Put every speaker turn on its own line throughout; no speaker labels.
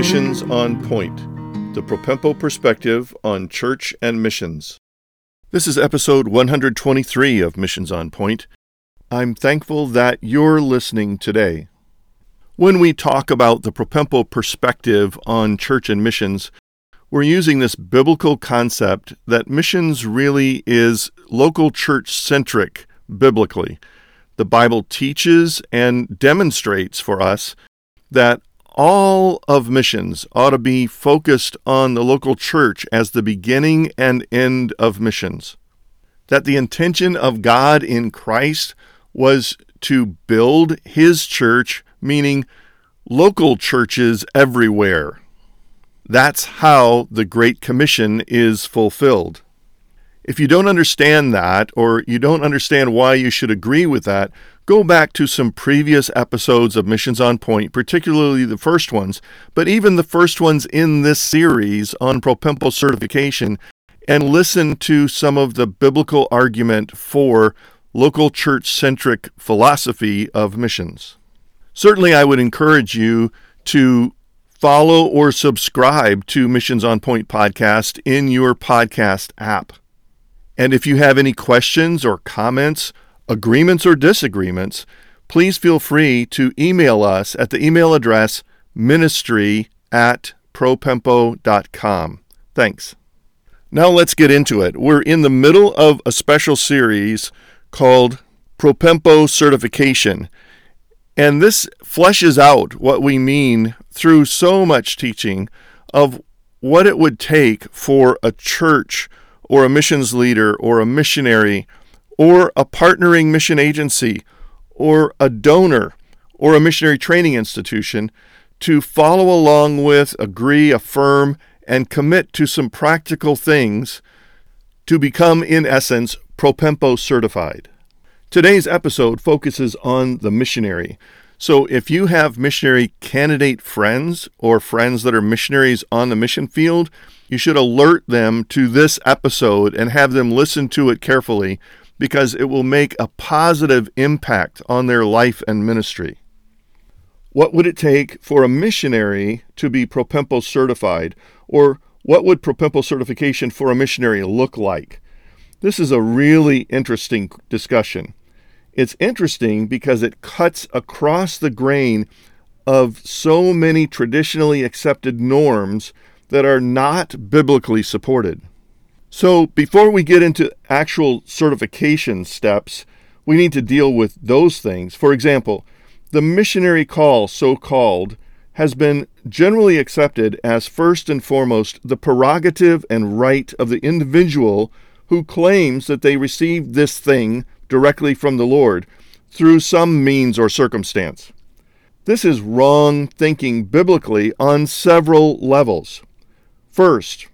Missions on Point, the Propempo perspective on church and missions. This is episode 123 of Missions on Point. I'm thankful that you're listening today. When we talk about the Propempo perspective on church and missions, we're using this biblical concept that missions really is local church centric biblically. The Bible teaches and demonstrates for us that all of missions ought to be focused on the local church as the beginning and end of missions. That the intention of God in Christ was to build his church, meaning local churches everywhere. That's how the Great Commission is fulfilled. If you don't understand that, or you don't understand why you should agree with that, go back to some previous episodes of Missions on Point, particularly the first ones, but even the first ones in this series on Propempo certification, and listen to some of the biblical argument for local church centric philosophy of missions. Certainly, I would encourage you to follow or subscribe to Missions on Point podcast in your podcast app. And if you have any questions or comments, agreements or disagreements, please feel free to email us at the email address ministry at propempo.com. Thanks. Now let's get into it. We're in the middle of a special series called Propempo Certification. And this fleshes out what we mean through so much teaching of what it would take for a church or a missions leader or a missionary or a partnering mission agency or a donor or a missionary training institution to follow along with, agree, affirm, and commit to some practical things to become, in essence, Propempo certified. Today's episode focuses on the missionary. So, if you have missionary candidate friends or friends that are missionaries on the mission field, you should alert them to this episode and have them listen to it carefully because it will make a positive impact on their life and ministry. What would it take for a missionary to be Propempo certified? Or what would Propempo certification for a missionary look like? This is a really interesting discussion. It's interesting because it cuts across the grain of so many traditionally accepted norms that are not biblically supported. So, before we get into actual certification steps, we need to deal with those things. For example, the missionary call, so called, has been generally accepted as first and foremost the prerogative and right of the individual who claims that they received this thing directly from the Lord through some means or circumstance. This is wrong thinking biblically on several levels. First,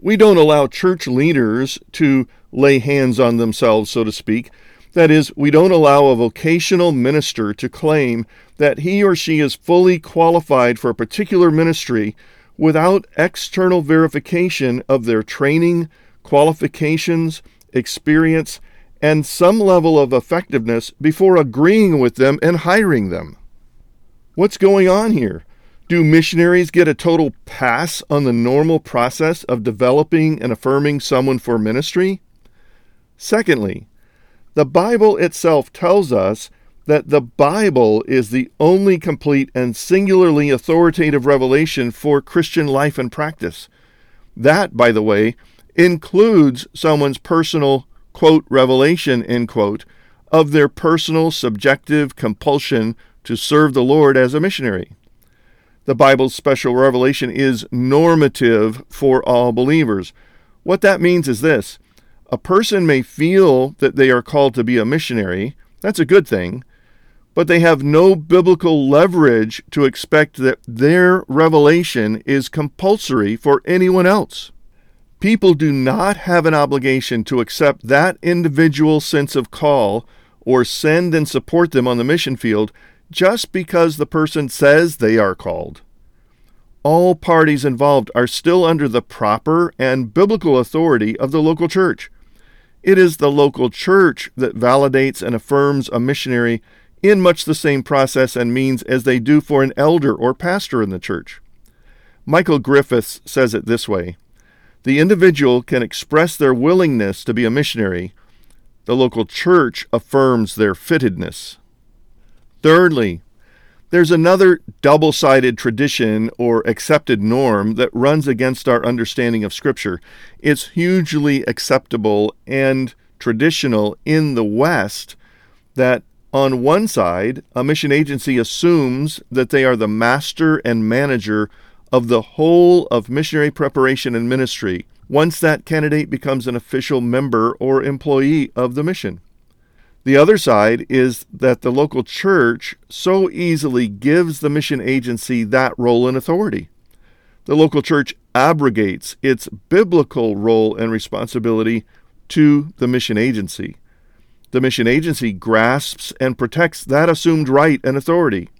we don't allow church leaders to lay hands on themselves, so to speak. That is, we don't allow a vocational minister to claim that he or she is fully qualified for a particular ministry without external verification of their training, qualifications, experience, and some level of effectiveness before agreeing with them and hiring them. What's going on here? Do missionaries get a total pass on the normal process of developing and affirming someone for ministry? Secondly, the Bible itself tells us that the Bible is the only complete and singularly authoritative revelation for Christian life and practice. That, by the way, includes someone's personal, quote, revelation, end quote, of their personal subjective compulsion to serve the Lord as a missionary the Bible's special revelation is normative for all believers. What that means is this a person may feel that they are called to be a missionary, that's a good thing, but they have no biblical leverage to expect that their revelation is compulsory for anyone else. People do not have an obligation to accept that individual sense of call or send and support them on the mission field just because the person says they are called. All parties involved are still under the proper and biblical authority of the local church. It is the local church that validates and affirms a missionary in much the same process and means as they do for an elder or pastor in the church. Michael Griffiths says it this way The individual can express their willingness to be a missionary, the local church affirms their fittedness. Thirdly, there's another double sided tradition or accepted norm that runs against our understanding of Scripture. It's hugely acceptable and traditional in the West that on one side, a mission agency assumes that they are the master and manager of the whole of missionary preparation and ministry once that candidate becomes an official member or employee of the mission. The other side is that the local church so easily gives the mission agency that role and authority. The local church abrogates its biblical role and responsibility to the mission agency. The mission agency grasps and protects that assumed right and authority.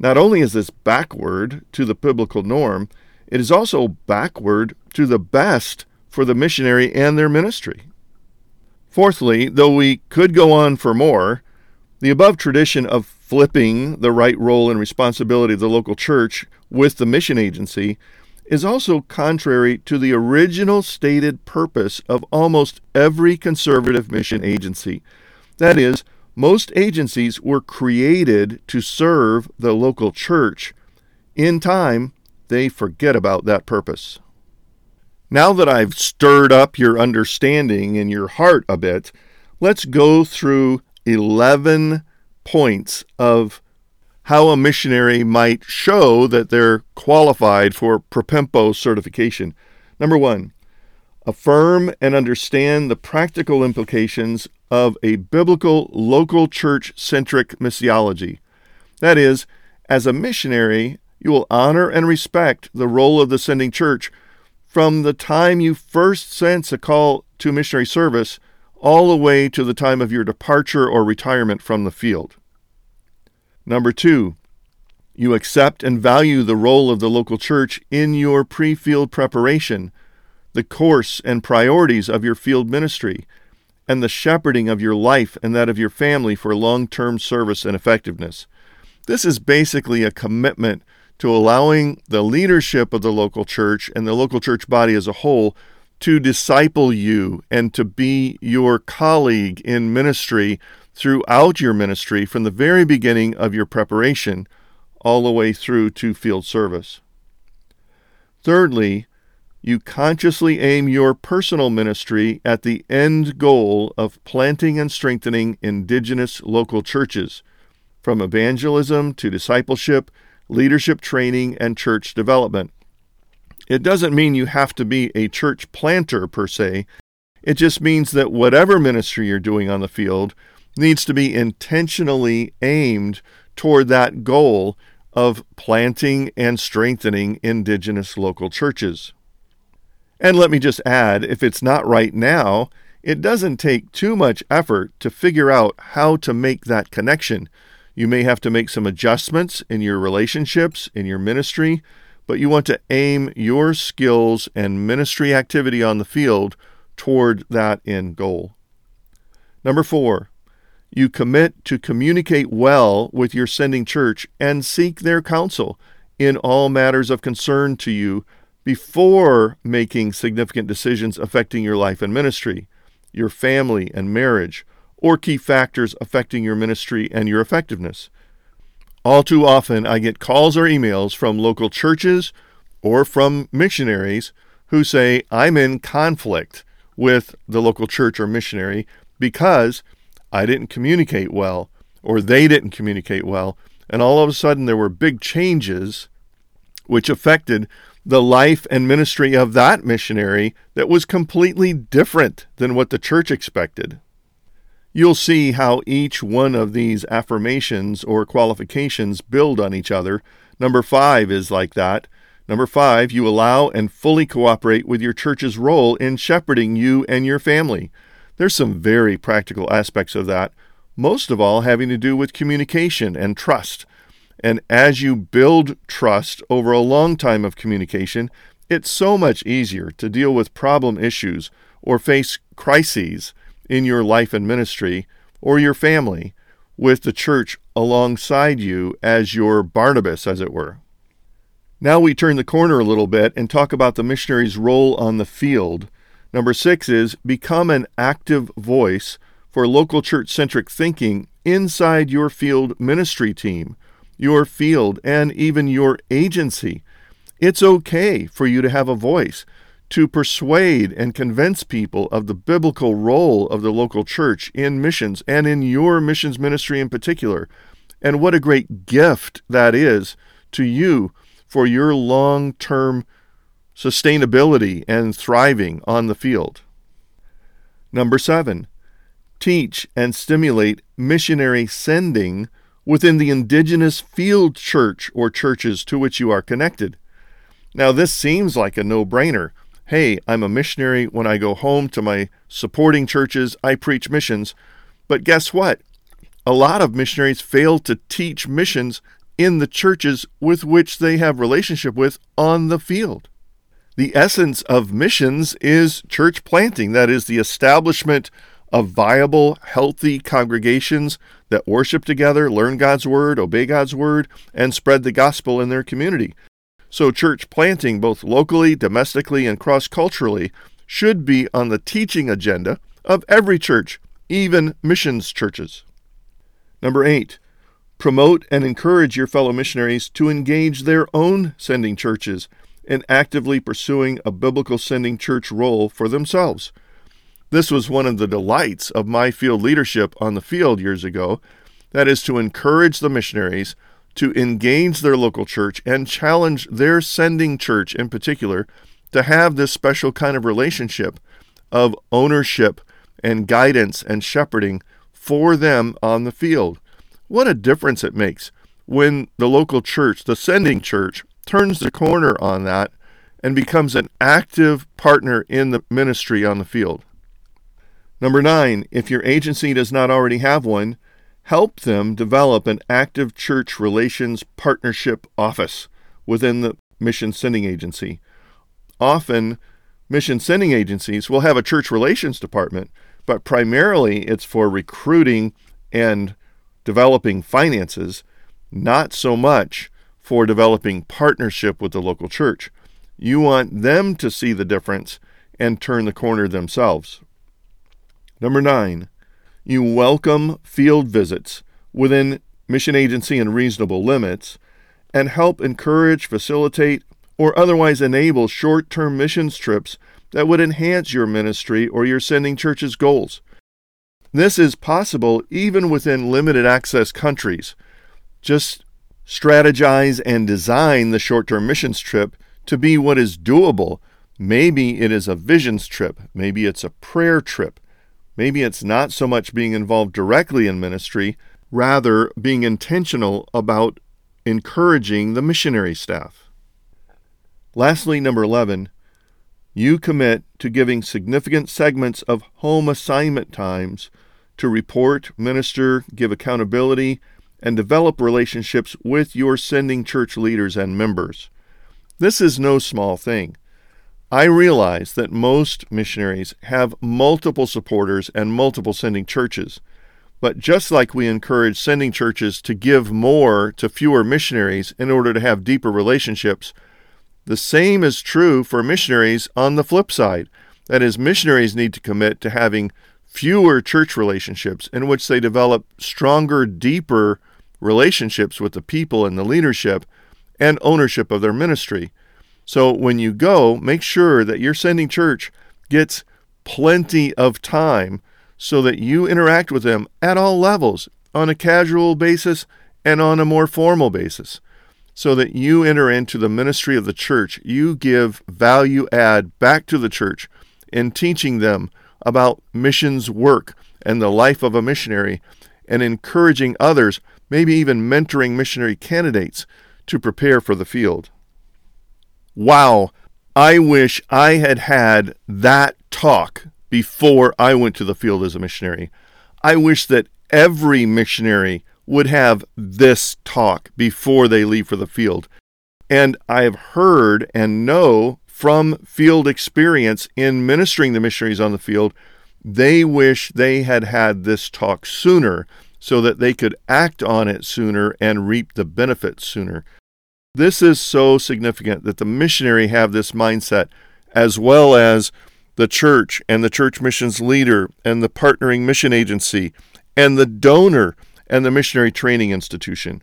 Not only is this backward to the biblical norm, it is also backward to the best for the missionary and their ministry. Fourthly, though we could go on for more, the above tradition of flipping the right role and responsibility of the local church with the mission agency is also contrary to the original stated purpose of almost every conservative mission agency. That is, most agencies were created to serve the local church. In time, they forget about that purpose. Now that I've stirred up your understanding and your heart a bit, let's go through 11 points of how a missionary might show that they're qualified for Propempo certification. Number one, affirm and understand the practical implications of a biblical local church centric missiology. That is, as a missionary, you will honor and respect the role of the sending church from the time you first sense a call to missionary service all the way to the time of your departure or retirement from the field. Number two, you accept and value the role of the local church in your pre field preparation, the course and priorities of your field ministry, and the shepherding of your life and that of your family for long term service and effectiveness. This is basically a commitment to allowing the leadership of the local church and the local church body as a whole to disciple you and to be your colleague in ministry throughout your ministry from the very beginning of your preparation all the way through to field service. Thirdly, you consciously aim your personal ministry at the end goal of planting and strengthening indigenous local churches, from evangelism to discipleship leadership training, and church development. It doesn't mean you have to be a church planter per se. It just means that whatever ministry you're doing on the field needs to be intentionally aimed toward that goal of planting and strengthening indigenous local churches. And let me just add if it's not right now, it doesn't take too much effort to figure out how to make that connection. You may have to make some adjustments in your relationships, in your ministry, but you want to aim your skills and ministry activity on the field toward that end goal. Number four, you commit to communicate well with your sending church and seek their counsel in all matters of concern to you before making significant decisions affecting your life and ministry, your family and marriage, or key factors affecting your ministry and your effectiveness. All too often, I get calls or emails from local churches or from missionaries who say, I'm in conflict with the local church or missionary because I didn't communicate well or they didn't communicate well. And all of a sudden, there were big changes which affected the life and ministry of that missionary that was completely different than what the church expected you'll see how each one of these affirmations or qualifications build on each other. Number five is like that. Number five, you allow and fully cooperate with your church's role in shepherding you and your family. There's some very practical aspects of that, most of all having to do with communication and trust. And as you build trust over a long time of communication, it's so much easier to deal with problem issues or face crises in your life and ministry or your family with the church alongside you as your Barnabas, as it were. Now we turn the corner a little bit and talk about the missionary's role on the field. Number six is become an active voice for local church centric thinking inside your field ministry team, your field, and even your agency. It's okay for you to have a voice to persuade and convince people of the biblical role of the local church in missions and in your missions ministry in particular. And what a great gift that is to you for your long term sustainability and thriving on the field. Number seven, teach and stimulate missionary sending within the indigenous field church or churches to which you are connected. Now, this seems like a no brainer hey, I'm a missionary. When I go home to my supporting churches, I preach missions. But guess what? A lot of missionaries fail to teach missions in the churches with which they have relationship with on the field. The essence of missions is church planting, that is, the establishment of viable, healthy congregations that worship together, learn God's word, obey God's word, and spread the gospel in their community. So, church planting, both locally, domestically, and cross culturally, should be on the teaching agenda of every church, even missions churches. Number eight, promote and encourage your fellow missionaries to engage their own sending churches in actively pursuing a biblical sending church role for themselves. This was one of the delights of my field leadership on the field years ago. That is to encourage the missionaries to engage their local church and challenge their sending church in particular to have this special kind of relationship of ownership and guidance and shepherding for them on the field. What a difference it makes when the local church, the sending church, turns the corner on that and becomes an active partner in the ministry on the field. Number nine, if your agency does not already have one, help them develop an active church relations partnership office within the mission sending agency. Often, mission sending agencies will have a church relations department, but primarily it's for recruiting and developing finances, not so much for developing partnership with the local church. You want them to see the difference and turn the corner themselves. Number nine, you welcome field visits within mission agency and reasonable limits and help encourage, facilitate, or otherwise enable short term missions trips that would enhance your ministry or your sending church's goals. This is possible even within limited access countries. Just strategize and design the short term missions trip to be what is doable. Maybe it is a visions trip, maybe it's a prayer trip, Maybe it's not so much being involved directly in ministry, rather, being intentional about encouraging the missionary staff. Lastly, number 11, you commit to giving significant segments of home assignment times to report, minister, give accountability, and develop relationships with your sending church leaders and members. This is no small thing. I realize that most missionaries have multiple supporters and multiple sending churches. But just like we encourage sending churches to give more to fewer missionaries in order to have deeper relationships, the same is true for missionaries on the flip side. That is, missionaries need to commit to having fewer church relationships in which they develop stronger, deeper relationships with the people and the leadership and ownership of their ministry. So when you go, make sure that your sending church gets plenty of time so that you interact with them at all levels on a casual basis and on a more formal basis so that you enter into the ministry of the church. You give value add back to the church in teaching them about missions work and the life of a missionary and encouraging others, maybe even mentoring missionary candidates to prepare for the field wow, I wish I had had that talk before I went to the field as a missionary. I wish that every missionary would have this talk before they leave for the field. And I have heard and know from field experience in ministering the missionaries on the field, they wish they had had this talk sooner so that they could act on it sooner and reap the benefits sooner. This is so significant that the missionary have this mindset, as well as the church and the church missions leader and the partnering mission agency and the donor and the missionary training institution.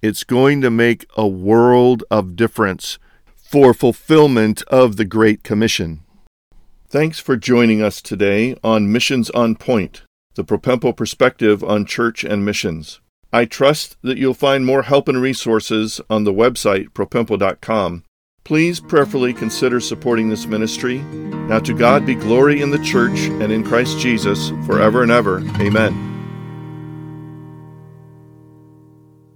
It's going to make a world of difference for fulfillment of the Great Commission. Thanks for joining us today on Missions on Point, the Propempo perspective on church and missions. I trust that you'll find more help and resources on the website propempo.com. Please prayerfully consider supporting this ministry. Now to God be glory in the church and in Christ Jesus forever and ever. Amen.